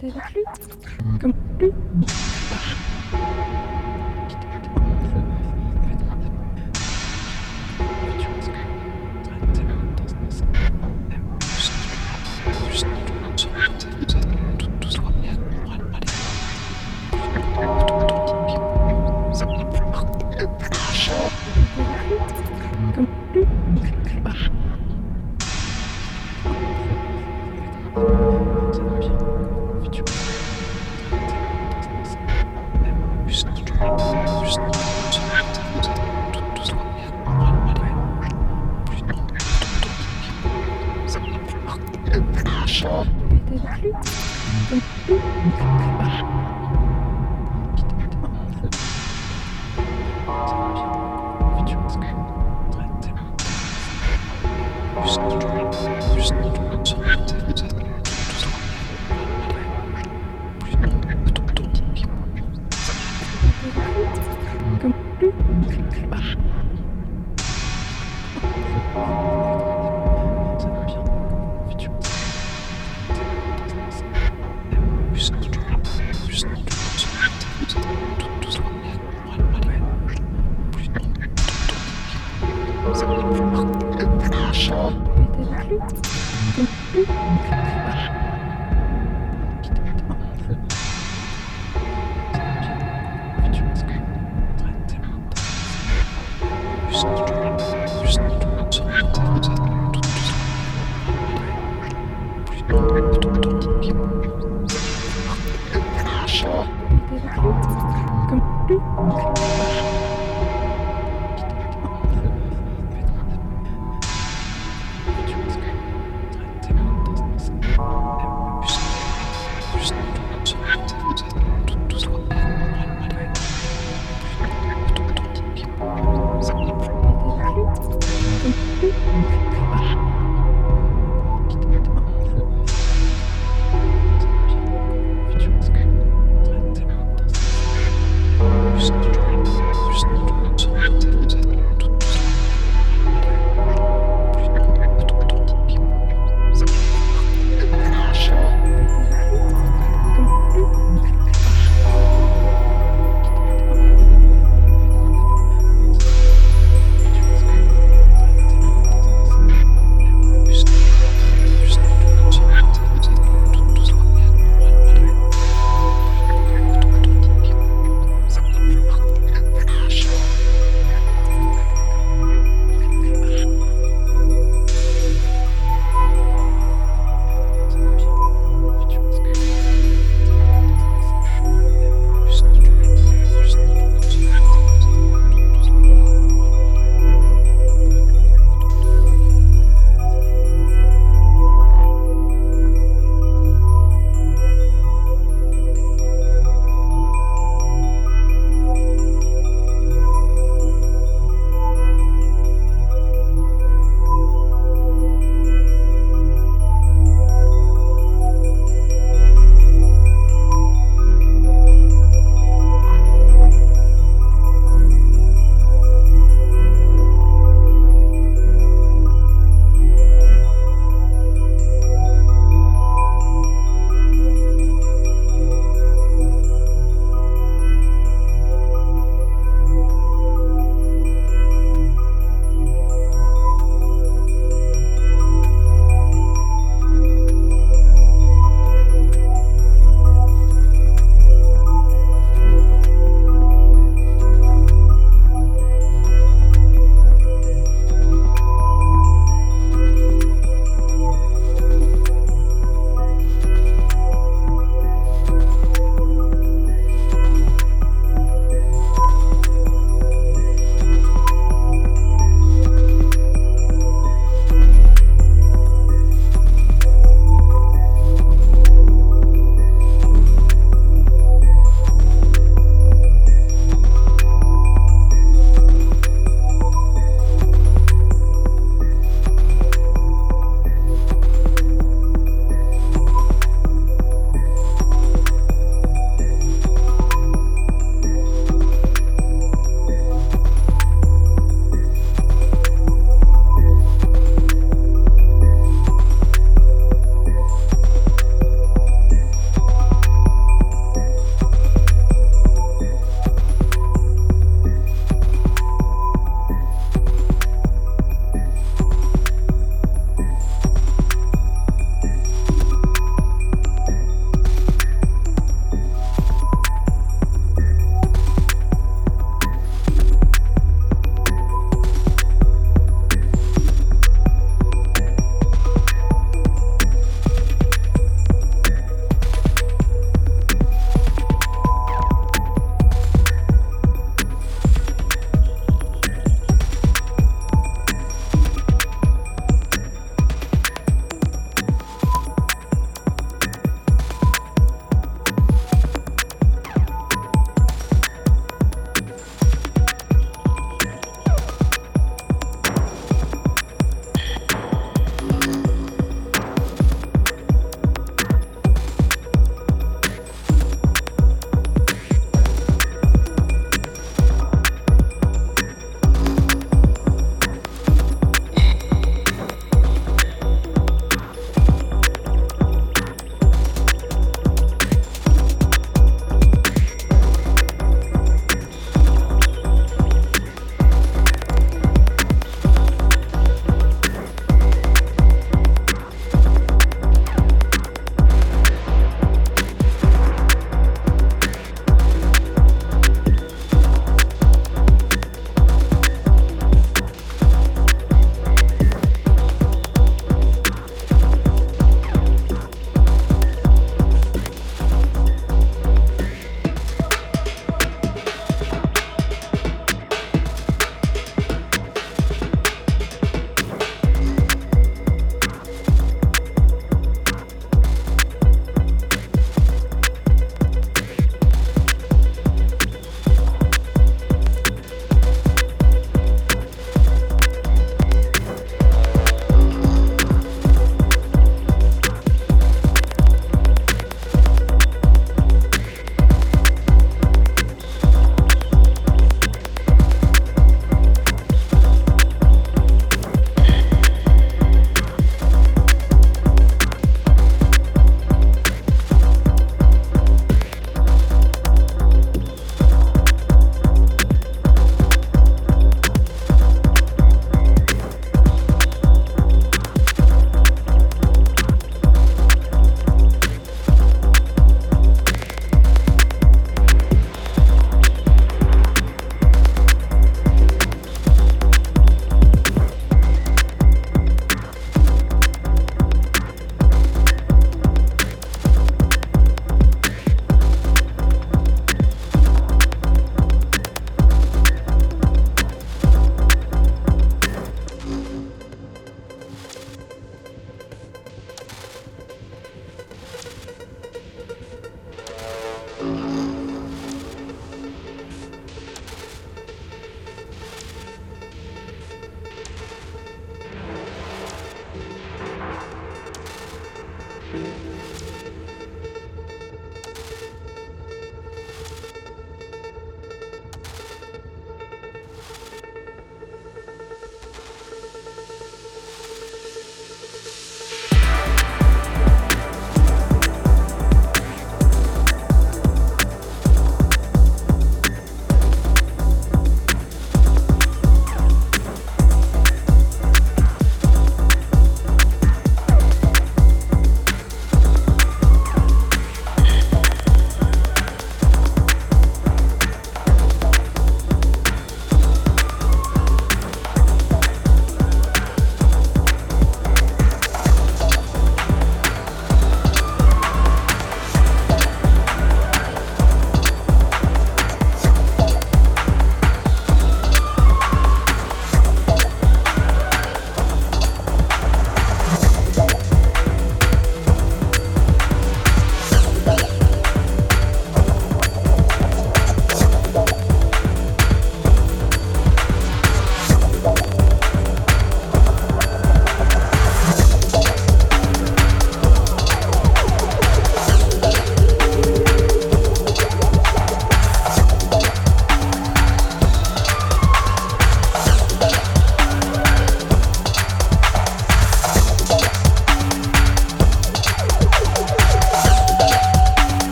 T'es avec lui Comme lui